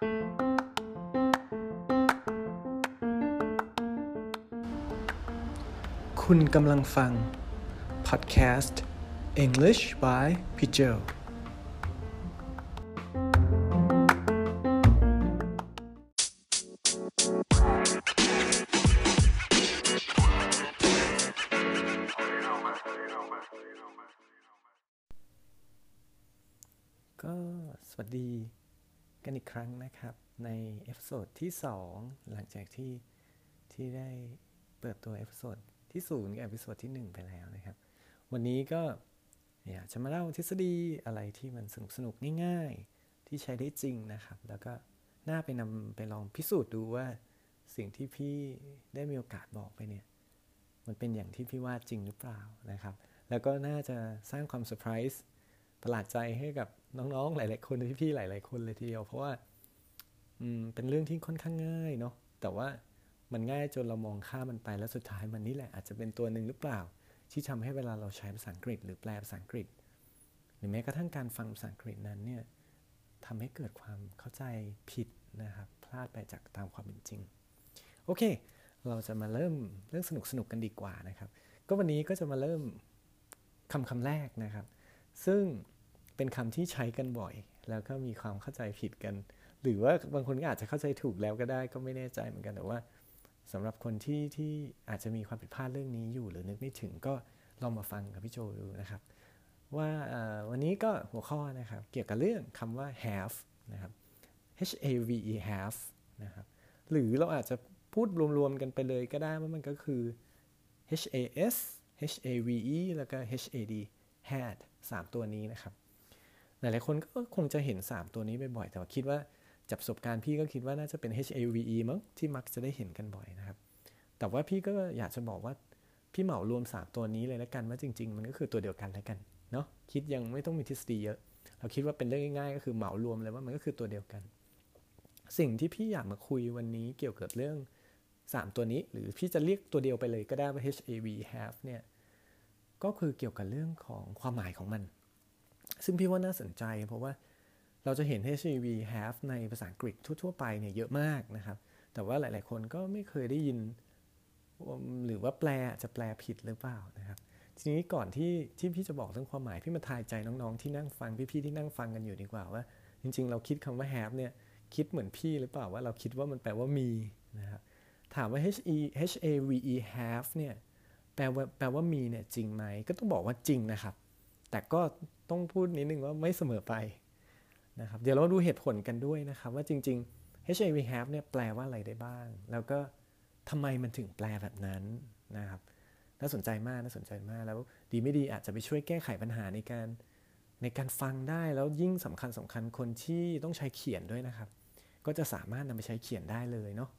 คุณกำลังฟัง พอดแคสต์ English by p i g e ที่ 2 หลังจากที่ที่ได้เปิดตัว episode ที่ศูนย์กับ episode ที่ 1 ไปแล้วนะครับ วันนี้ก็อยากจะมาเล่าทฤษฎีอะไรที่มันสนุกสนุกง่าย ๆ ที่ใช้ได้จริงนะครับ แล้วก็น่าไปนำไปลองพิสูจน์ดูว่าสิ่งที่พี่ได้มีโอกาสบอกไปเนี่ย มันเป็นอย่างที่พี่ว่าจริงหรือเปล่านะครับ แล้วก็น่าจะสร้างความเซอร์ไพรส์ประหลาดใจให้กับน้องๆ หลาย ๆ คนพี่ๆหลาย ๆ คนเลยทีเดียว เพราะว่า อืมเป็นเรื่องที่ค่อนข้างง่ายเนาะแต่ว่ามันง่ายจนเรามองข้ามมันไปแล้วสุดท้ายมันนี่แหละอาจจะเป็นตัวหนึ่งหรือเปล่า ที่ทำให้เวลาเราใช้ภาษาอังกฤษ หรือแปลภาษาอังกฤษ หรือแม้กระทั่งการฟังภาษาอังกฤษนั้นเนี่ยทำให้เกิดความเข้าใจผิดนะครับพลาดไปจากตามความเป็นจริง โอเค เราจะมาเริ่มเรื่องสนุกสนุกกันดีกว่านะครับ ก็วันนี้ก็จะมาเริ่มคำคำแรกนะครับ ซึ่งเป็นคำที่ใช้กันบ่อย แล้วก็มีความเข้าใจผิดกัน หรือว่าบางคนก็อาจจะเข้าใจถูกแล้วก็ได้ก็ไม่แน่ใจเหมือนกันแต่ว่าสำหรับคนที่ที่อาจจะมีความผิดพลาดเรื่องนี้อยู่ หรือนึกไม่ถึงก็ลองมาฟังกับพี่โจดูนะครับ ว่าวันนี้ก็หัวข้อนะครับเกี่ยวกับเรื่องคำว่า have นะครับ H A V E have นะครับหรือเราอาจจะพูดรวมๆกันไปเลยก็ได้ว่ามันก็คือ H A S H A V E แล้วก็ H A D had 3 ตัวนี้นะครับ หลายๆคนก็คงจะเห็น 3 ตัวนี้บ่อยๆแต่ว่าคิดว่า จากประสบการณ์พี่ก็คิดว่าน่าจะเป็น HAVE มั้งที่มักจะได้เห็นกันบ่อยนะครับ แต่ว่าพี่ก็อยากจะบอกว่าพี่เหมารวม 3 ตัวนี้เลยแล้วกันว่าจริง ๆ มันก็คือตัวเดียวกันแล้วกันเนาะคิดยังไม่ต้องมีทฤษฎีเยอะ เราคิดว่าเป็นเรื่องง่ายๆ ก็คือเหมารวมเลยว่ามันก็คือตัวเดียวกัน สิ่งที่พี่อยากมาคุยวันนี้เกี่ยวกับเรื่อง 3 ตัวนี้ หรือพี่จะเรียกตัวเดียวไปเลยก็ได้ว่า HAV have เนี่ยก็คือเกี่ยวกับเรื่องของความหมายของมัน ซึ่งพี่ว่าน่าสนใจเพราะว่า เราจะเห็น HAV have ในภาษาอังกฤษทั่ว ๆ ไปเนี่ยเยอะมากนะครับ แต่ว่าหลาย ๆ คนก็ไม่เคยได้ยิน หรือว่าแปลจะแปลผิดหรือเปล่านะครับ ทีนี้ก่อนที่ที่พี่จะบอกเรื่องความหมาย พี่มาทายใจน้อง ๆ ที่นั่งฟัง พี่ ๆ ที่นั่งฟังกันอยู่ดีกว่าว่า จริง ๆ เราคิดคำว่า have เนี่ยคิดเหมือนพี่หรือเปล่าว่าเราคิดว่ามันแปลว่ามีนะครับถามว่า H E H A V E have เนี่ยแปลว่าแปลว่ามีเนี่ยจริงไหมก็ต้องบอกว่าจริงนะครับ แต่ก็ต้องพูดนิดนึงว่าไม่เสมอไป นะครับเดี๋ยวเราดูเหตุผลกันด้วยนะครับว่าจริง ๆ HIV have เนี่ยแปลว่าอะไรได้บ้าง แล้วก็ทำไมมันถึงแปลแบบนั้นนะครับน่าสนใจมากน่าสนใจมากแล้วดีไม่ดีอาจจะไปช่วยแก้ไขปัญหาในการในการฟังได้แล้วยิ่งสำคัญสำคัญคนที่ต้องใช้เขียนด้วยนะครับ ก็จะสามารถนำไปใช้เขียนได้เลยเนาะ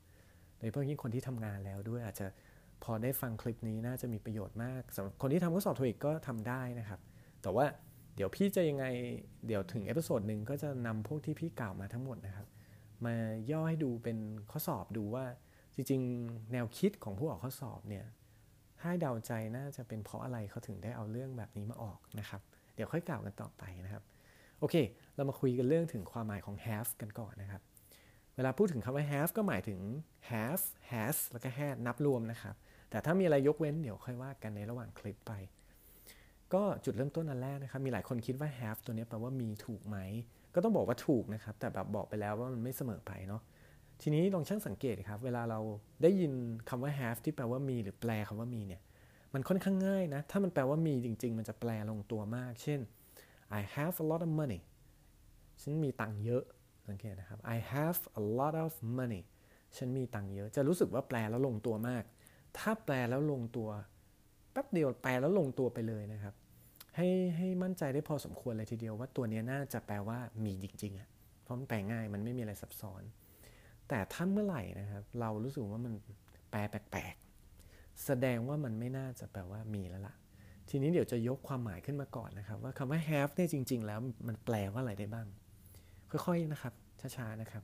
โดยเฉพาะยิ่งคนที่ทำงานแล้วด้วยอาจจะพอได้ฟังคลิปนี้น่าจะมีประโยชน์มากสำหรับคนที่ทำข้อสอบ TOEIC ก็ทำได้นะครับ แต่ว่า เดี๋ยวพี่จะยังไงเดี๋ยวถึง episode หนึ่งก็จะนำพวกที่พี่กล่าวมาทั้งหมดนะครับ มาย่อให้ดูเป็นข้อสอบดูว่าจริงๆ แนวคิดของผู้ออกข้อสอบเนี่ยให้เดาใจน่าจะเป็นเพราะอะไรเขาถึงได้เอาเรื่องแบบนี้มาออกนะครับ เดี๋ยวค่อยกล่าวกันต่อไปนะครับ โอเค เรามาคุยกันเรื่องถึงความหมายของ have กันก่อนนะครับ เวลาพูดถึงคำว่า have ก็หมายถึง have has แล้วก็ had นับรวมนะครับ แต่ถ้ามีอะไรยกเว้นเดี๋ยวค่อยว่ากันในระหว่างคลิปไป ก็จุดเริ่มต้นอันแรกนะครับ มีหลายคนคิดว่า have ตัวนี้แปลว่ามีถูกไหม ก็ต้องบอกว่าถูกนะครับ แต่แบบบอกไปแล้วว่ามันไม่เสมอไปเนาะ ทีนี้ลองช่างสังเกตครับ เวลาเราได้ยินคำว่า have ที่แปลว่ามีหรือแปลคำว่ามีเนี่ย มันค่อนข้างง่ายนะ ถ้ามันแปลว่ามีจริง ๆ มันจะแปลลงตัวมาก เช่น I have a lot of money ฉันมีตังค์เยอะ สังเกตนะครับ I have a lot of money ฉันมีตังค์เยอะ จะรู้สึกว่าแปลแล้วลงตัวมาก ถ้าแปลแล้วลงตัวแป๊บเดียวแปลแล้วลงตัวไปเลยนะครับ ให้ให้มั่นใจได้พอสมควรเลยทีเดียวว่าตัวนี้น่าจะแปลว่ามีจริงๆอะ่ะเพราะมันแปลง่ายมันไม่มีอะไรซับซ้อน แต่ถ้าเมื่อไหร่นะครับ เรารู้สึกว่ามันแปลแปลกๆ แสดงว่ามันไม่น่าจะแปลว่ามีแล้วล่ะ ทีนี้เดี๋ยวจะยกความหมายขึ้นมาก่อนนะครับ ว่าคำว่า have เนี่ยจริง ๆ แล้วมันแปลว่าอะไรได้บ้าง ค่อยๆนะครับช้าๆนะครับ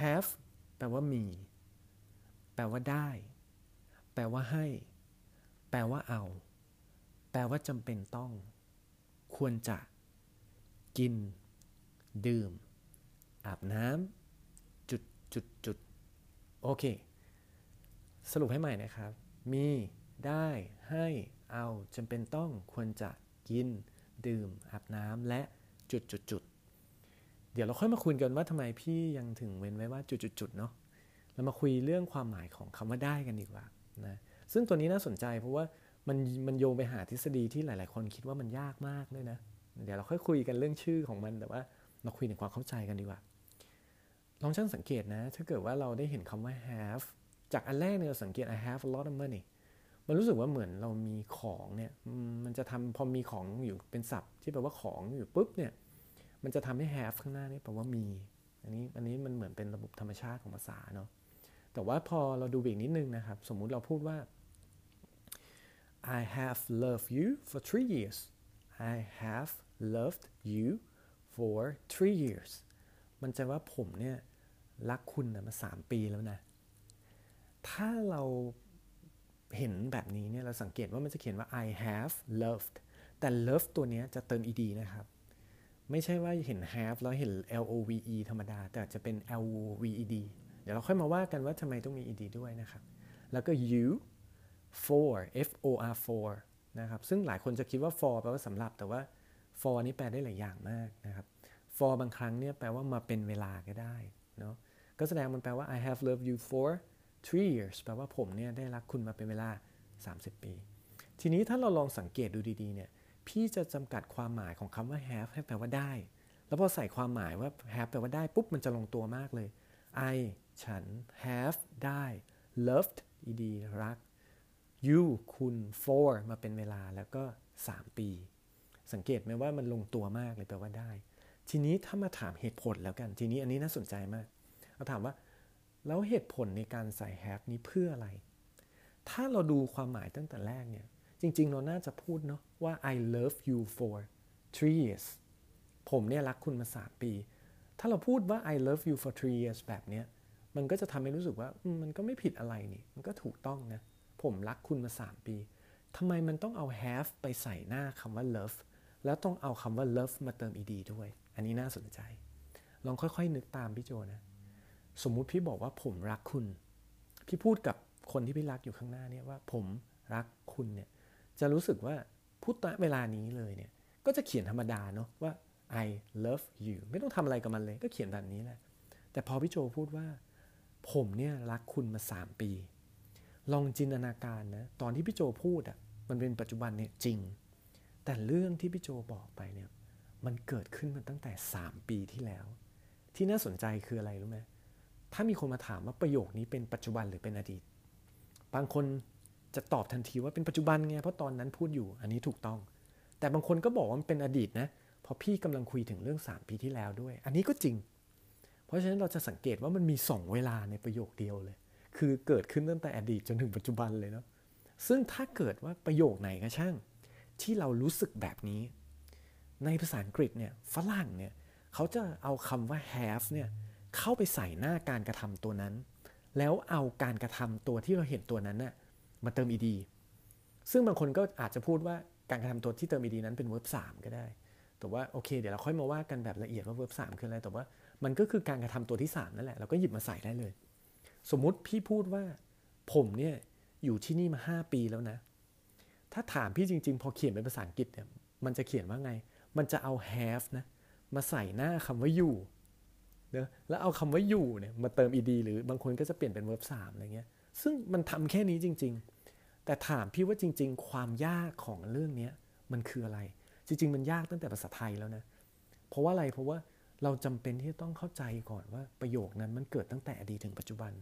have แปลว่ามี แปลว่าได้ แปลว่าให้ แปลว่าเอา แปลว่าจำเป็นต้อง ควรจะ กิน ดื่ม อาบน้ำจุดจุดโอเค สรุปให้ใหม่นะครับ มีได้ให้เอาจำเป็นต้องควรจะกิน ดื่ม อาบน้ำและจุดจุดจุดเดี๋ยวเราค่อยมาคุยกันว่าทำไมพี่ยังถึงเว้นไว้ว่าจุดจุดจุดเนาะเรามาคุยเรื่องความหมายของคำว่าได้กันดีกว่านะซึ่งตัวนี้น่าสนใจเพราะว่า มันมันโยงไปหาทฤษฎีที่หลาย ๆ คนคิดว่ามันยากมากด้วยนะ เดี๋ยวเราค่อยคุยกันเรื่องชื่อของมันแต่ว่าเราคุยถึงความเข้าใจกันดีกว่า ลองช่างสังเกตนะ ถ้าเกิดว่าเราได้เห็นคำว่า have จากอันแรกเนี่ยเราสังเกต I have a lot of money มันรู้สึกว่าเหมือนเรามีของเนี่ย มันจะทำพอมีของอยู่เป็นศัพท์ ที่แปลว่าของอยู่ปุ๊บเนี่ย มันจะทำให้ have ข้างหน้านี่แปลว่ามี อันนี้อันนี้มันเหมือนเป็นระบบธรรมชาติของภาษาเนาะ แต่ว่าพอเราดูอีกนิดนึงนะครับ สมมุติเราพูดว่า I have loved you for three years I have loved you for three years มันจะว่าผมเนี่ยรักคุณนะมาสามปีแล้วนะ ถ้าเราเห็นแบบนี้เนี่ยเราสังเกตว่ามันจะเขียนว่า I have loved แต่ love ตัวนี้จะเติม ed นะครับ ไม่ใช่ว่าเห็น have แล้วเห็น l o v e ธรรมดา แต่จะเป็น l o v e d เดี๋ยวเราค่อยมาว่ากันว่าทำไมต้องมี ed ด้วยนะครับ แล้วก็ you for f o r for นะครับ ซึ่งหลายคนจะคิดว่า for แปลว่าสำหรับ แต่ว่า for นี้แปลได้หลายอย่างมากนะครับ for บางครั้งเนี่ยแปลว่ามาเป็นเวลาก็ได้เนาะ ก็แสดงมันแปลว่า I have loved you for three years แปลว่าผมเนี่ยได้รักคุณมาเป็นเวลา 30 ปี ทีนี้ถ้าเราลองสังเกตดูดีๆเนี่ย พี่จะจำกัดความหมายของคำว่า have ให้แปลว่าได้ แล้วพอใส่ความหมายว่า have แปลว่าได้ปุ๊บมันจะลงตัวมากเลย I ฉัน have ได้ loved ed รัก you คุณ for มาเป็นเวลาแล้วก็ 3 ปี สังเกตไหมว่ามันลงตัวมากเลยแปลว่าได้ ทีนี้ถ้ามาถามเหตุผลแล้วกัน ทีนี้อันนี้น่าสนใจมากเราถามว่าแล้วเหตุผลในการใส่ have นี้เพื่ออะไร ถ้าเราดูความหมายตั้งแต่แรกเนี่ย จริง ๆ เราน่าจะพูดเนาะว่า I love you for three years ผมเนี่ยรักคุณมา3ปี ถ้าเราพูดว่า I love you for three years แบบเนี้ย มันก็จะทำให้รู้สึกว่า มันก็ไม่ผิดอะไรนี่ มันก็ถูกต้องนะ ผมรักคุณมา 3 ปีทำไมมันต้องเอา have ไปใส่หน้าคำว่า love แล้วต้องเอาคำว่า love มาเติม ed ด้วย อันนี้น่าสนใจ ลองค่อยๆ นึกตามพี่โจนะ สมมุติพี่บอกว่าผมรักคุณ พี่พูดกับคนที่พี่รักอยู่ข้างหน้าเนี่ยว่า ผมรักคุณเนี่ย จะรู้สึกว่าพูดตเวลานี้เลยเนี่ย ก็จะเขียนธรรมดาเนาะว่า I love you ไม่ต้องทำอะไรกับมันเลย ก็เขียนแบบนี้แหละ แต่พอพี่โจพูดว่า ผมเนี่ยรักคุณมา 3 ปี ลองจินตนาการนะตอนที่พี่โจพูดอะ่ะมันเป็นปัจจุบันเนี่ยจริง แต่เรื่องที่พี่โจบอกไปเนี่ยมันเกิดขึ้นมาตั้งแต่ 3 ปีที่แล้ว ที่น่าสนใจคืออะไรรู้ไหมถ้ามีคนมาถามว่าประโยคนี้เป็นปัจจุบันหรือเป็นอดีต บางคนจะตอบทันทีว่าเป็นปัจจุบันไงเพราะตอนนั้นพูดอยู่อันนี้ถูกต้อง แต่บางคนก็บอกว่ามันเป็นอดีตนะเพราะพี่กำลังคุยถึงเรื่อง 3 ปีที่แล้วด้วย อันนี้ก็จริง เพราะฉะนั้นเราจะสังเกตว่ามันมี 2 เวลาในประโยคเดียวเลย คือเกิดขึ้นตั้งแต่อดีตจนถึงปัจจุบันเลยเนาะซึ่งถ้าเกิดว่าประโยคไหนก็ช่าง ที่เรารู้สึกแบบนี้ ในภาษาอังกฤษเนี่ยฝรั่งเนี่ยเขาจะเอาคำว่า have เนี่ยเข้าไปใส่หน้าการกระทำตัวนั้น แล้วเอาการกระทำตัวที่เราเห็นตัวนั้นน่ะมาเติม ed ซึ่งบางคนก็อาจจะพูดว่าการกระทำตัวที่เติม ed นั้นเป็น verb 3 ก็ได้ แต่ว่าโอเค เดี๋ยวเราค่อยมาว่ากันแบบละเอียดว่า verb 3 คืออะไร แต่ว่ามันก็คือการกระทำตัวที่ 3 นั่นแหละ เราก็หยิบมาใส่ได้เลย สมมุติพี่พูดว่า ผมเนี่ยอยู่ที่นี่มา 5 ปีแล้วนะ ถ้าถามพี่จริง ๆ พอเขียนเป็นภาษาอังกฤษเนี่ยมันจะเขียนว่าไง มันจะเอา have นะมาใส่หน้าคำว่าอยู่เนะแล้วเอาคำว่าอยู่เนี่ยมาเติม ed หรือบางคนก็จะเปลี่ยนเป็น verb 3อะไรเงี้ย ซึ่งมันทำแค่นี้จริง ๆ แต่ถามพี่ว่าจริง ๆ ความยากของเรื่องนี้มันคืออะไร จริง ๆ มันยากตั้งแต่ภาษาไทยแล้วนะ เพราะว่าอะไร เพราะว่าเราจำเป็นที่จะต้องเข้าใจก่อนว่าประโยคนั้นมันเกิดตั้งแต่อดีตถึงปัจจุบัน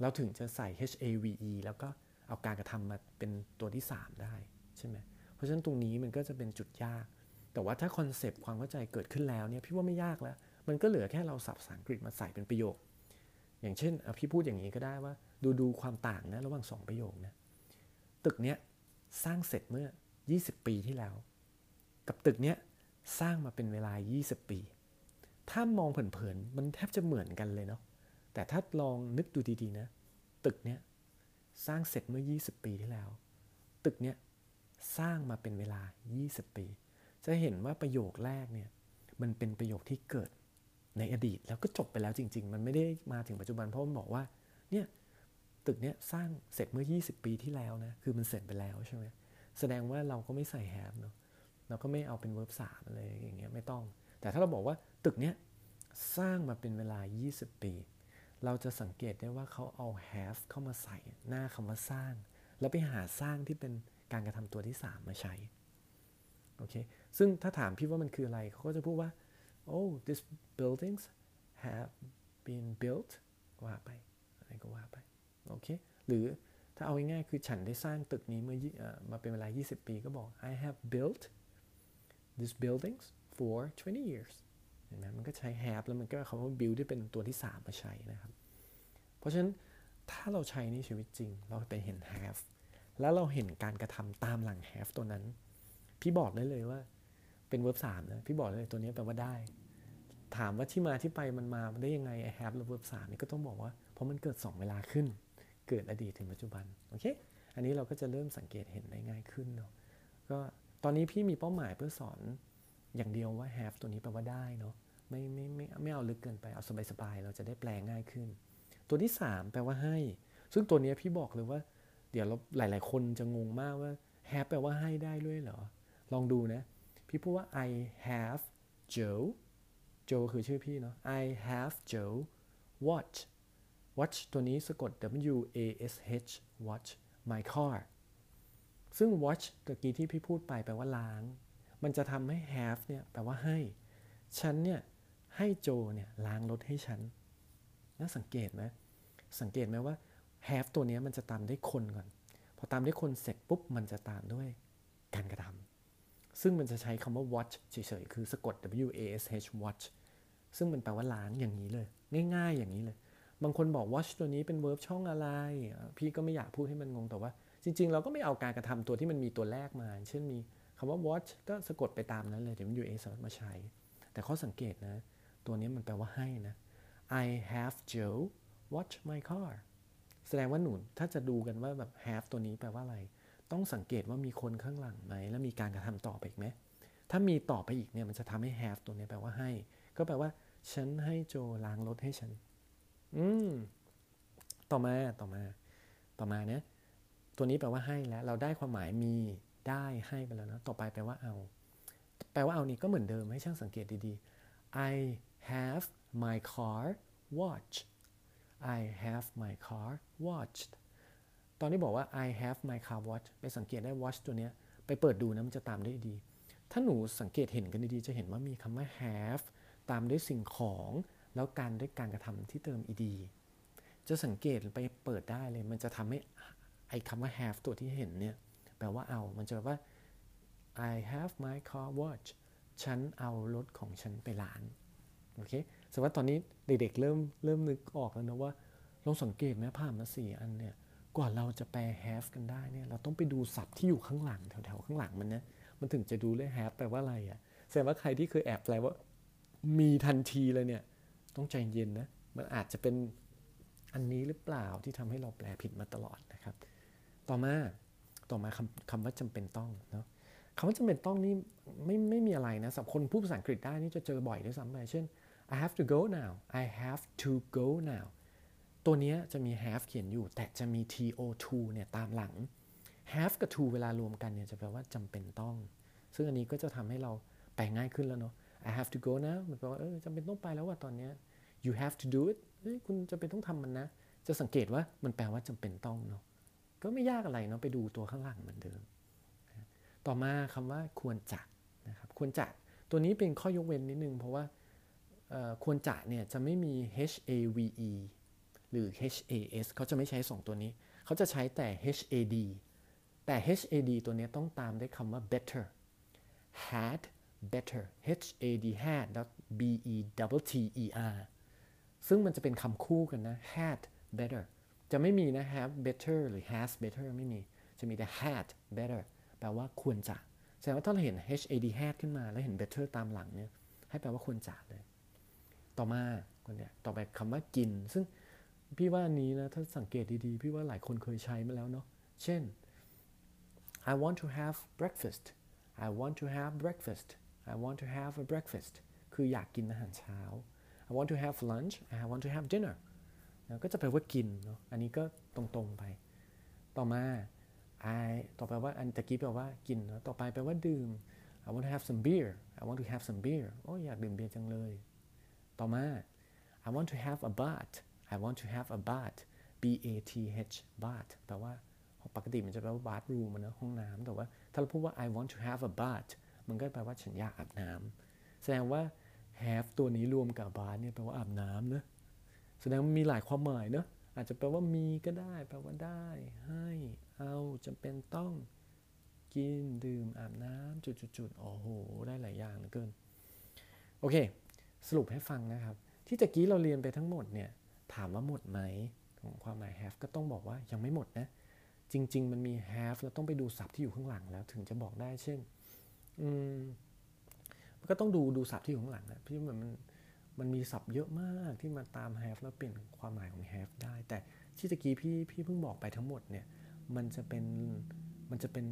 เราถึงจะใส่ have แล้วก็เอาการกระทำมาเป็นตัวที่ 3 ได้ใช่ไหมเพราะฉะนั้นตรงนี้มันก็จะเป็นจุดยาก แต่ว่าถ้า concept ความเข้าใจเกิดขึ้นแล้วเนี่ยพี่ว่าไม่ยากแล้ว มันก็เหลือแค่เอาศัพท์ภาษาอังกฤษมาใส่เป็นประโยค อย่างเช่นพี่พูดอย่างนี้ก็ได้ว่า ดูดูความต่างนะระหว่างสองประโยคนะตึกเนี้ยสร้างเสร็จเมื่อ 20 ปีที่แล้ว กับตึกเนี้ยสร้างมาเป็นเวลา 20 ปี ถ้ามองเผินๆมันแทบจะเหมือนกันเลยเนาะ แต่ถ้าลองนึกดูดีๆนะ ตึกเนี้ยสร้างเสร็จเมื่อ 20 ปีที่แล้ว ตึกเนี้ยสร้างมาเป็นเวลา 20 ปี จะเห็นว่าประโยคแรกเนี่ยมันเป็นประโยคที่เกิดในอดีตแล้วก็จบไปแล้วจริง ๆ มันไม่ได้มาถึงปัจจุบันเพราะมันบอกว่าเนี่ยตึกเนี้ยสร้างเสร็จเมื่อ 20 ปีที่แล้วนะคือมันเสร็จไปแล้วใช่ไหมแสดงว่าเราก็ไม่ใส่ have เนาะเราก็ไม่เอาเป็น verb 3อะไรอย่างเงี้ยไม่ต้อง แต่ถ้าเราบอกว่าตึกเนี้ยสร้างมาเป็นเวลา 20 ปี เราจะสังเกตได้ว่าเขาเอา have เข้ามาใส่หน้าคำว่าสร้าง แล้วไปหาสร้างที่เป็นการกระทำตัวที่ 3 มาใช้โอเคซึ่งถ้าถามพี่ว่ามันคืออะไรเขาก็จะพูดว่า oh these buildings have been built ว่าไปอะไรก็ว่าไปโอเคหรือถ้าเอาง่ายๆคือฉันได้สร้างตึกนี้เมื่อมาเป็นเวลา 20 ปีก็บอก I have built these buildings for 20 years ห็นไหมมันก็ใช้ have แล้วมันก็คำว่า build ที่เป็นตัวที่ 3 มาใช้นะครับ เพราะฉะนั้นถ้าเราใช้ในชีวิตจริง เราไปเห็น have แล้วเราเห็นการกระทำตามหลัง have ตัวนั้น พี่บอกได้เลยว่าเป็น verb 3นะพี่บอกเลยตัวนี้แปลว่าได้ ถามว่าที่มาที่ไปมันมาได้ยังไง I have และ verb 3นี่ก็ต้องบอกว่าเพราะมันเกิด 2 เวลาขึ้น เกิดอดีตถึงปัจจุบันโอเคอันนี้เราก็จะเริ่มสังเกตเห็นได้ง่ายขึ้นเนาะก็ตอนนี้พี่มีเป้าหมายเพื่อสอนอย่างเดียวว่า have ตัวนี้แปลว่าได้เนาะ ไม่ไม่ไม่ไม่เอาลึกเกินไปเอาสบายๆเราจะได้แปลง่ายขึ้น ตัวที่ 3 แปลว่าให้ ซึ่งตัวนี้พี่บอกเลยว่า เดี๋ยวเราหลาย ๆ คนจะงงมากว่า have แปลว่าให้ได้ด้วยเหรอ ลองดูนะ พี่พูดว่า I have Joe Joe คือชื่อพี่เนาะ I have Joe watch watch ตัวนี้สะกด W A S H watch my car ซึ่ง watch ตะกี้ที่พี่พูดไปแปลว่าล้าง มันจะทำให้ have เนี่ยแปลว่าให้ ฉันเนี่ย ให้โจเนี่ยล้างรถให้ฉันน่าสังเกตไหมสังเกตไหมว่า have ตัวนี้มันจะตามด้วยคนก่อน พอตามด้วยคนเสร็จปุ๊บมันจะตามด้วยการกระทำซึ่งมันจะใช้คำว่า watch เฉยๆ คือสะกด W A S H watch ซึ่งมันแปลว่าล้างอย่างนี้เลย ง่ายๆ อย่างนี้เลย บางคนบอก watch ตัวนี้เป็น verb ช่องอะไร พี่ก็ไม่อยากพูดให้มันงงแต่ว่า จริง ๆ เราก็ไม่เอาการกระทำตัวที่มันมีตัวแรกมา เช่นมีคำว่า watch ก็สะกดไปตามนั้นเลย W A S มาใช้ แต่ข้อสังเกตนะ ตัวนี้มันแปลว่าให้นะ I have Joe watch my car แสดงว่าหนุนถ้าจะดูกันว่าแบบ have ตัวนี้แปลว่าอะไร ต้องสังเกตว่ามีคนข้างหลังไหม แล้วมีการกระทำต่อไปอีกไหม ถ้ามีต่อไปอีกเนี่ยมันจะทำให้ have ตัวนี้แปลว่าให้ ก็แปลว่า ฉันให้โจล้างรถให้ฉัน อืม ต่อมา ต่อมา ต่อมาเนี่ยตัวนี้แปลว่าให้แล้ว เราได้ความหมายมีได้ให้ไปแล้วนะ ต่อไปแปลว่าเอา แปลว่าเอานี่ก็เหมือนเดิมให้ช่างสังเกตดีๆ I have my car watched I have my car watched ตอนนี้บอกว่า I have my car watched ไปสังเกตได้ watch ตัวเนี้ย ไปเปิดดูนะ มันจะตามได้ดี ถ้าหนูสังเกตเห็นกันดีๆ จะเห็นว่ามีคำว่า have ตามด้วยสิ่งของ แล้วการด้วยการกระทำที่เติม ed จะสังเกตไปเปิดได้เลย มันจะทำให้ไอ้คำว่า have ตัวที่เห็นเนี่ย แปลว่าเอา มันจะว่า I have my car watch ฉันเอารถของฉันไปล้าง โอเคแสดงว่าตอนนี้เด็กๆเริ่มเริ่มนึกออกแล้วนะว่าลองสังเกตไหมผ่านมาสี่อันเนี่ยกว่าเราจะแปล have กันได้เนี่ยเราต้องไปดูศัพท์ที่อยู่ข้างหลังแถวๆข้างหลังมันนะมันถึงจะดูเลย have แปลว่าอะไรอะ่ะแสดงว่าใครที่เคยแอบแปลว่ามีทันทีเลยเนี่ยต้องใจเย็นนะมันอาจจะเป็นอันนี้หรือเปล่าที่ทำให้เราแปลผิดมาตลอดนะครับ ต่อมาต่อมาคำคำว่าจำเป็นต้องเนาะ คำว่าจำเป็นต้องนี่ไม่ไม่มีอะไรนะสำหรับคนพูดภาษาอังกฤษได้นี่จะเจอบ่อยด้วยซ้ำไปเช่น I have to go now I have to go now ตัวนี้จะมี have เขียนอยู่ แต่จะมี to เนี่ยตามหลัง have กับ to เวลารวมกันเนี่ยจะแปลว่าจำเป็นต้อง ซึ่งอันนี้ก็จะทำให้เราแปลง่ายขึ้นแล้วเนาะ I have to go now มันแปลว่าเออจำเป็นต้องไปแล้วว่าตอนนี้ you have to do it เฮ้ยคุณจะเป็นต้องทำมันนะ จะสังเกตว่ามันแปลว่าจำเป็นต้องเนาะก็ไม่ยากอะไรเนาะไปดูตัวข้างหลังเหมือนเดิม ต่อมาคำว่าควรจะนะครับควรจะตัวนี้เป็นข้อยกเว้นนิดนึง เพราะว่าควรจะเนี่ยจะไม่มี h a v e หรือ h a s เขาจะไม่ใช้ 2 ตัวนี้ เขาจะใช้แต่ h a d แต่ h a d ตัวนี้ต้องตามด้วยคำว่า better had better h a d had แล้ว b e double t e r ซึ่งมันจะเป็นคำคู่กันนะ had better จะไม่มีนะ have better หรือ has better ไม่มี จะมีแต่ had better ปลว่าควรจะแสดงว่าถ้าเราเห็น h a d had ขึ้นมาแล้วเห็น better ตามหลังเนี่ยให้แปลว่าควรจะเลย ต่อมาคนเนี่ยต่อไปคำว่ากิน ซึ่งพี่ว่านี้นะถ้าสังเกตดีๆ พี่ว่าหลายคนเคยใช้มาแล้วเนาะเช่น I want to have breakfast I want to have breakfast I want to have a breakfast คืออยากกินอาหารเช้า I want to have lunch I want to have dinner นะก็จะแปลว่ากินเนาะ อันนี้ก็ตรงๆไป ต่อมา I ต่อไปว่าอันตะกี้แปลว่ากิน ต่อไปแปลว่าดื่ม I want to have some beer I want to have some beer โอ้ยอยากดื่มเบียร์จังเลย ต่อมา I want to have a bath I want to have a bath B A T H bath แปลว่าปกติมันจะแปลว่า bathroom นะห้องน้ำแต่ว่าถ้าเราพูดว่า I want to have a bath มันก็แปลว่าฉันอยากอาบน้ำแสดงว่า have ตัวนี้รวมกับ bath เนี่ยแปลว่าอาบน้ำนะแสดงว่ามีหลายความหมายเนะอาจจะแปลว่ามีก็ได้ แปลว่าได้ให้ เอาจำเป็นต้องกินดื่มอาบน้ำจุดๆๆโอ้โห ได้หลายอย่างเหลือเกิน โอเค สรุปให้ฟังนะครับ ที่ตะกี้เราเรียนไปทั้งหมดเนี่ย ถามว่าหมดไหมของความหมาย have ก็ต้องบอกว่ายังไม่หมดนะ จริง ๆ มันมี have แล้วต้องไปดูศัพท์ที่อยู่ข้างหลังแล้วถึงจะบอกได้เช่น อืมมันก็ต้องดูดูศัพท์ที่อยู่ข้างหลังนะพี่มันมันมันมีศัพท์เยอะมากที่มาตาม have แล้วเปลี่ยนความหมายของ have ได้ แต่ที่ตะกี้พี่พี่เพิ่งบอกไปทั้งหมดเนี่ย มันจะเป็นมันจะเป็น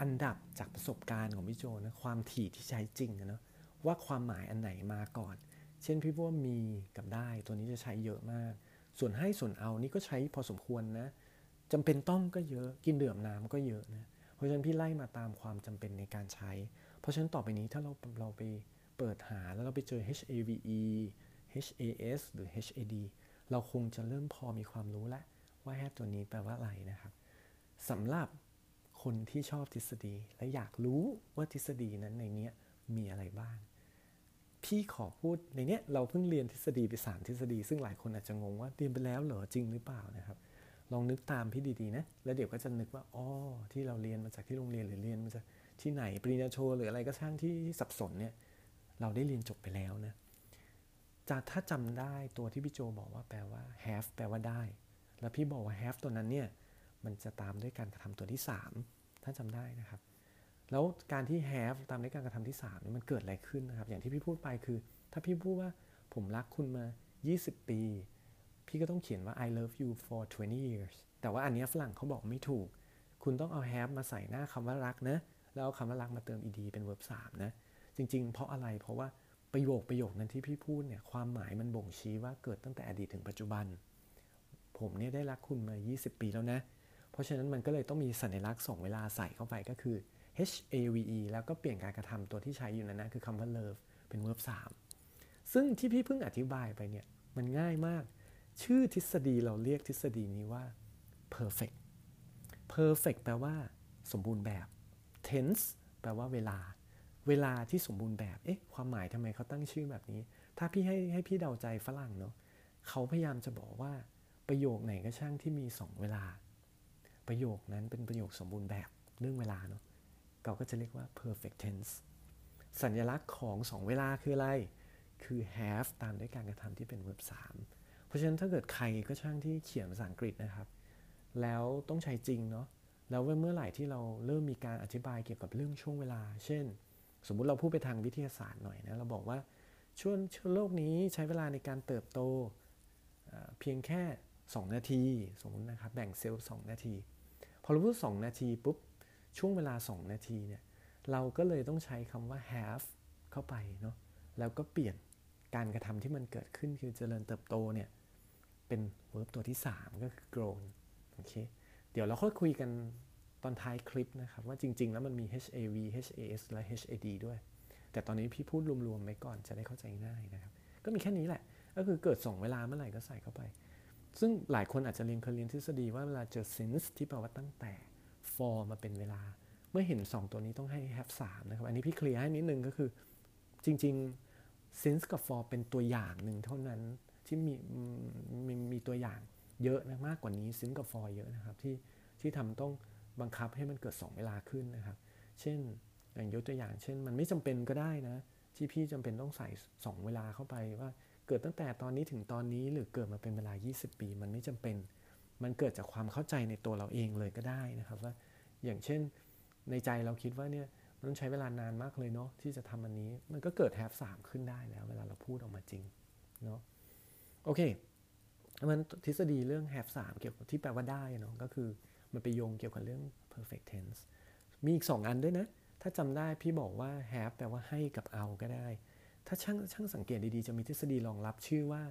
อันดับจากประสบการณ์ของพี่โจนะความถี่ที่ใช้จริงนะว่าความหมายอันไหนมาก่อน เช่นพี่พูดว่ามีกับได้ตัวนี้จะใช้เยอะมาก ส่วนให้ส่วนเอานี่ก็ใช้พอสมควรนะจำเป็นต้องก็เยอะกินเดื่มน้ำก็เยอะนะเพราะฉะนั้นพี่ไล่มาตามความจำเป็นในการใช้ เพราะฉะนั้นต่อไปนี้ถ้าเราเราไปเปิดหาแล้วเราไปเจอ HAVE HAS หรือ HAD เราคงจะเริ่มพอมีความรู้แล้วว่า have ตัวนี้แปลว่าอะไรนะครับ สำหรับคนที่ชอบทฤษฎี และอยากรู้ว่าทฤษฎีนั้นในนี้มีอะไรบ้าง พี่ขอพูดในเนี้ยเราเพิ่งเรียนทฤษฎีไปสามทฤษฎี ซึ่งหลายคนอาจจะงงว่าเรียนไปแล้วเหรอจริงหรือเปล่านะครับ ลองนึกตามพี่ดีๆนะแล้วเดี๋ยวก็จะนึกว่าอ๋อที่เราเรียนมาจากที่โรงเรียนหรือเรียนมาจากที่ไหนปริญญาโทหรืออะไรก็ช่างที่สับสนเนี่ยเราได้เรียนจบไปแล้วนะจะถ้าจำได้ตัวที่พี่โจบอกว่าแปลว่า have แปลว่าได้ แล้วพี่บอกว่า have ตัวนั้นเนี่ย มันจะตามด้วยการกระทำตัวที่ 3 ถ้าจำได้นะครับ แล้วการที่ have ตามด้วยการกระทำที่3นี่มันเกิดอะไรขึ้นนะครับ อย่างที่พี่พูดไปคือ ถ้าพี่พูดว่าผมรักคุณมา 20 ปี พี่ก็ต้องเขียนว่า I love you for 20 years แต่ว่าอันนี้ฝรั่งเขาบอกไม่ถูก คุณต้องเอา have มาใส่หน้าคำว่ารักนะ แล้วเอาคำว่ารักมาเติม ed เป็น verb 3นะ จริง ๆ เพราะอะไร เพราะว่าประโยคประโยคนั้นที่พี่พูดเนี่ย ความหมายมันบ่งชี้ว่าเกิดตั้งแต่อดีตถึงปัจจุบัน ผมเนี่ยได้รักคุณมา 20 ปีแล้วนะ ราะฉะนั้นมันก็เลยต้องมีสัญลักษณ์ส่งเวลาใส่เข้าไปก็คือ H A V E แล้วก็เปลี่ยนการกระทำตัวที่ใช้อยู่นั้นนะคือคำว่า love เป็น verb 3 ซึ่งที่พี่เพิ่งอธิบายไปเนี่ยมันง่ายมาก ชื่อทฤษฎีเราเรียกทฤษฎีนี้ว่า perfect perfect แปลว่า สมบูรณ์แบบ tense แปลว่าเวลา เวลาที่สมบูรณ์แบบ เอ๊ะ ความหมายทำไมเขาตั้งชื่อแบบนี้ ถ้าพี่ให้ให้พี่เดาใจฝรั่งเนาะเขาพยายามจะบอกว่าประโยคไหนก็ช่างที่มี 2 เวลา ประโยคนั้นเป็นประโยคสมบูรณ์แบบเรื่องเวลาเนาะเราก็จะเรียกว่า perfect tense สัญลักษณ์ของ 2 เวลาคืออะไร คือ have ตามด้วยการกระทำที่เป็น verb 3 เพราะฉะนั้นถ้าเกิดใครก็ช่างที่เขียนภาษาอังกฤษนะครับ แล้วต้องใช้จริงเนาะแล้วเมื่อไหร่ที่เราเริ่มมีการอธิบายเกี่ยวกับเรื่องช่วงเวลา เช่น สมมุติเราพูดไปทางวิทยาศาสตร์หน่อยนะเราบอกว่าช่วงช่วงโลกนี้ใช้เวลาในการเติบโตเพียงแค่ 2 นาที สมมตินะครับแบ่งเซลล์2นาที อเราพูด 2 นาทีปุ๊บ ช่วงเวลา 2 นาทีเนี่ยเราก็เลยต้องใช้คำว่า have เข้าไปเนาะแล้วก็เปลี่ยนการกระทำที่มันเกิดขึ้นคือเจริญเติบโตเนี่ยเป็น verb ตัวที่ 3 ก็คือ grown โอเคเดี๋ยวเราค่อยคุยกันตอนท้ายคลิปนะครับ ว่าจริง ๆ แล้วมันมี HAV HAS และ HAD ด้วย แต่ตอนนี้พี่พูดรวมๆไปก่อนจะได้เข้าใจง่ายนะครับ ก็มีแค่นี้แหละ ก็คือเกิด 2 เวลาเมื่อไหร่ก็ใส่เข้าไป ซึ่งหลายคนอาจจะเรียนเคยเรียนทฤษฎีว่าเวลาเจอ since ที่แปลว่าตั้งแต่ for มาเป็นเวลา เมื่อเห็น 2 ตัวนี้ต้องให้ have 3นะครับ อันนี้พี่เคลียร์ให้นิดนึงก็คือ จริง ๆ since กับ for เป็นตัวอย่างหนึ่งเท่านั้นที่มีมีมีตัวอย่างเยอะนะมากกว่านี้ซินกับฟอยเยอะนะครับ ที่ที่ทำต้องบังคับให้มันเกิด 2 เวลาขึ้นนะครับ เช่นอย่างยกตัวอย่าง เช่น มันไม่จำเป็นก็ได้นะ ที่พี่จำเป็นต้องใส่ 2 เวลาเข้าไปว่า เกิดตั้งแต่ตอนนี้ถึงตอนนี้หรือเกิดมาเป็นเวลา 20 ปี มันไม่จำเป็น มันเกิดจากความเข้าใจในตัวเราเองเลยก็ได้นะครับว่าอย่างเช่นในใจเราคิดว่าเนี่ยมันต้องใช้เวลานานมากเลยเนาะที่จะทำอันนี้มันก็เกิดแฮปสามขึ้นได้แล้ว เวลาเราพูดออกมาจริงเนาะโอเคมันทฤษฎีเรื่อง have 3เกี่ยวกับที่แปลว่าได้เนาะก็คือมันไปโยงเกี่ยวกับเรื่อง perfect tense มีอีก 2 อันด้วยนะ ถ้าจำได้พี่บอกว่า have แปลว่าให้กับเอาก็ได้ ถ้าช่างช่างสังเกตดีๆ จะมีทฤษฎีรองรับชื่อว่า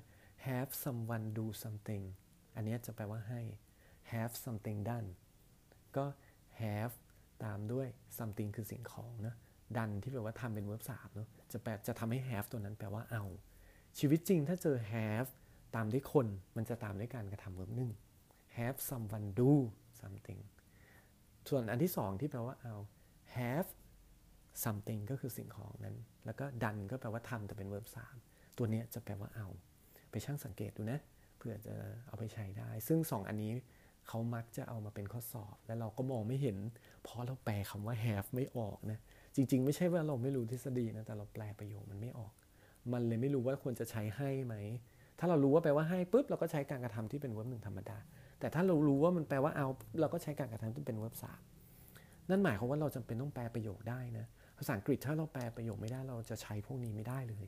have someone do something อันนี้จะแปลว่าให้ have something done ก็ have ตามด้วย something คือสิ่งของนะ done ที่แปลว่าทำเป็น verb 3เนาะจะแปลจะทำให้ have ตัวนั้นแปลว่าเอา ชีวิตจริงถ้าเจอ have ตามด้วยคนมันจะตามด้วยการกระทำ verb หนึ่ง have someone do something ส่วนอันที่สองที่แปลว่าเอา have something ก็คือสิ่งของนั้น แล้วก็ done ก็แปลว่าทำแต่เป็น verb 3 ตัวนี้จะแปลว่าเอา ไปช่างสังเกตดูนะเพื่อจะเอาไปใช้ได้ ซึ่ง 2 อันนี้เขามักจะเอามาเป็นข้อสอบ แล้วเราก็มองไม่เห็น เพราะเราแปลคำว่า have ไม่ออกนะ จริง ๆ ไม่ใช่ว่าเราไม่รู้ทฤษฎีนะ แต่เราแปลประโยคมันไม่ออก มันเลยไม่รู้ว่าควรจะใช้ให้ไหม ถ้าเรารู้ว่าแปลว่าให้ปุ๊บเราก็ใช้การกระทำที่เป็น verb หนึ่งธรรมดา แต่ถ้าเรารู้ว่ามันแปลว่าเอา เราก็ใช้การกระทำที่เป็น verb 3นั่นหมายความว่าเราจำเป็นต้องแปลประโยคได้นะ ภาษาอังกฤษถ้าเราแปลประโยคไม่ได้เราจะใช้พวกนี้ไม่ได้เลย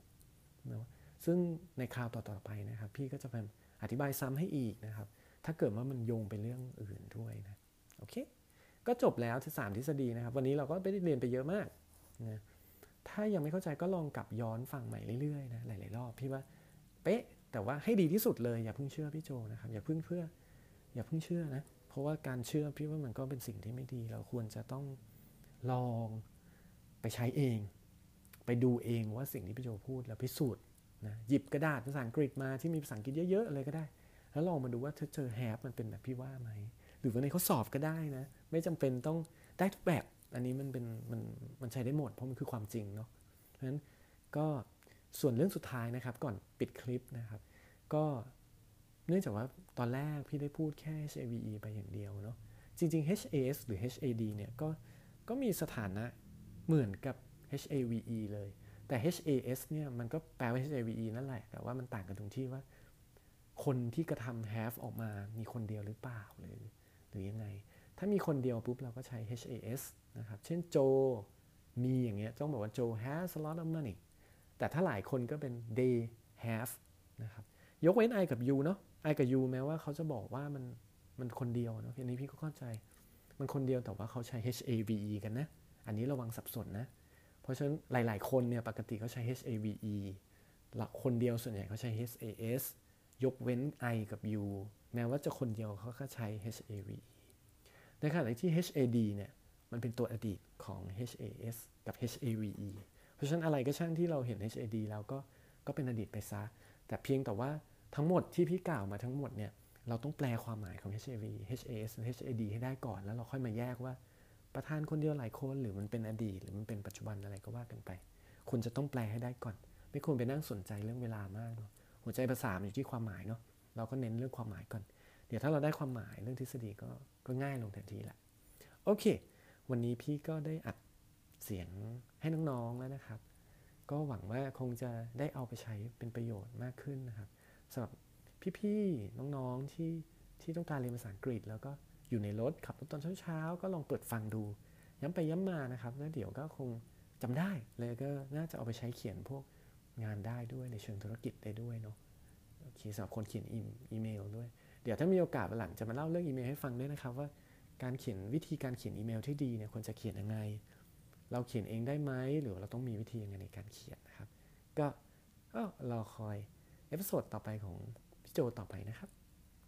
นะซึ่งในคราวต่อๆไปนะครับ พี่ก็จะพยายามอธิบายซ้ำให้อีกนะครับ ถ้าเกิดว่ามันโยงไปเรื่องอื่นด้วยนะโอเค ก็จบแล้วที่สามทฤษฎีนะครับ วันนี้เราก็ไปเรียนไปเยอะมากนะถ้ายังไม่เข้าใจก็ลองกลับย้อนฟังใหม่เรื่อยๆนะหลายๆรอบพี่ว่าเป๊ะแต่ว่าให้ดีที่สุดเลยอย่าเพิ่งเชื่อพี่โจนะครับ อย่าเพิ่งเพื่ออย่าเพิ่งเชื่อนะเพราะว่าการเชื่อพี่ว่ามันก็เป็นสิ่งที่ไม่ดี เราควรจะต้องลอง ไปใช้เอง ไปดูเองว่าสิ่งที่พี่โจพูดแล้วพิสูจน์นะหยิบกระดาษภาษาอังกฤษมาที่มีภาษาอังกฤษเยอะๆเลยก็ได้ แล้วลองมาดูว่าถ้าเจอแฮปมันเป็นแบบพี่ว่าไหมหรือว่าในเขาสอบก็ได้นะ ไม่จำเป็นต้องได้ทุกแบบ อันนี้มันเป็นมันมันใช้ได้หมดเพราะมันคือความจริงเนาะเพราะฉะนั้นก็ส่วนเรื่องสุดท้ายนะครับ ก่อนปิดคลิปนะครับ ก็เนื่องจากว่าตอนแรกพี่ได้พูดแค่ HAVE ไปอย่างเดียวเนาะจริงๆ HAS หรือ HAD เนี่ยก็ก็มีสถานะ เหมือนกับ HAVE เลย แต่ HAS เนี่ยมันก็แปลว่า HAVE นั่นแหละ แต่ว่ามันต่างกันตรงที่ว่า คนที่กระทำ have ออกมามีคนเดียวหรือเปล่าหรือหรือยังไง ถ้ามีคนเดียวปุ๊บเราก็ใช้ HAS นะครับ เช่นโจมีอย่างเงี้ยต้องบอกว่าโจ has a lot of money แต่ถ้าหลายคนก็เป็น they have นะครับ ยกเว้น I กับ you เนาะ I กับ you แม้ว่าเขาจะบอกว่ามันมันคนเดียวเนาะอันนี้พี่ก็เข้าใจ มันคนเดียวแต่ว่าเขาใช้ HAVE กันนะ อันนี้ระวังสับสนนะ เพราะฉะนั้นหลาย ๆ คนเนี่ยปกติเขาใช้ HAVE หลักคนเดียวส่วนใหญ่เขาใช้ HAS ยกเว้น I กับ U แม้ว่าจะคนเดียวเขาก็ใช้ HAVE ในขณะที่ HAD เนี่ยมันเป็นตัวอดีตของ HAS กับ HAVE เพราะฉะนั้นอะไรก็ช่างที่เราเห็น HAD แล้วก็ก็เป็นอดีตไปซะ แต่เพียงแต่ว่าทั้งหมดที่พี่กล่าวมาทั้งหมดเนี่ยเราต้องแปลความหมายของ HAV HAS HAD ให้ได้ก่อนแล้วเราค่อยมาแยกว่า ประธานคนเดียวหลายคนหรือมันเป็นอดีตหรือมันเป็นปัจจุบันอะไรก็ว่ากันไป คุณจะต้องแปลให้ได้ก่อน ไม่ควรไปนั่งสนใจเรื่องเวลามากเนาะหัวใจภาษาอยู่ที่ความหมายเนาะเราก็เน้นเรื่องความหมายก่อน เดี๋ยวถ้าเราได้ความหมายเรื่องทฤษฎีก็ก็ง่ายลงทันทีแหละโอเค วันนี้พี่ก็ได้อัดเสียงให้น้องๆแล้วนะครับ ก็หวังว่าคงจะได้เอาไปใช้เป็นประโยชน์มากขึ้นนะครับสำหรับพี่ๆน้องๆที่ที่ต้องการเรียนภาษาอังกฤษแล้วก็ อยู่ในรถขับรถตอนเช้าๆ ก็ลองเปิดฟังดู ย้ำไปย้ำมานะครับแล้วเดี๋ยวก็คงจำได้เลยก็น่าจะเอาไปใช้เขียนพวกงานได้ด้วยในเชิงธุรกิจได้ด้วยเนาะโอเคสำหรับคนเขียนอีเมลด้วย เดี๋ยวถ้ามีโอกาสหลังจะมาเล่าเรื่องอีเมลให้ฟังด้วยนะครับว่าการเขียนวิธีการเขียนอีเมลที่ดีเนี่ยควรจะเขียนยังไง เราเขียนเองได้ไหมหรือเราต้องมีวิธียังไงในการเขียนนะครับ ก็ก็รอคอย episode ต่อไปของพี่โจต่อไปนะครับ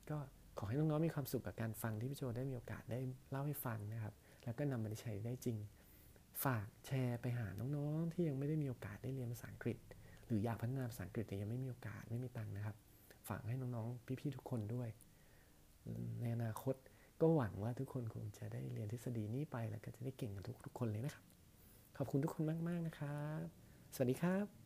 ก็ ขอให้น้องๆมีความสุขกับการฟังที่พี่โจได้มีโอกาสได้เล่าให้ฟังนะครับ แล้วก็นำมาใช้ได้จริง ฝากแชร์ไปหาน้องๆ ที่ยังไม่ได้มีโอกาสได้เรียนภาษาอังกฤษ หรืออยากพัฒนาภาษาอังกฤษแต่ยังไม่มีโอกาสไม่มีตังค์นะครับ ฝากให้น้องๆ พี่ๆทุกคนด้วย ในอนาคตก็หวังว่าทุกคนคงจะได้เรียนทฤษฎีนี้ไปแล้วก็จะได้เก่งกันทุกๆคนเลยนะครับ ขอบคุณทุกคนมากๆนะครับ สวัสดีครับ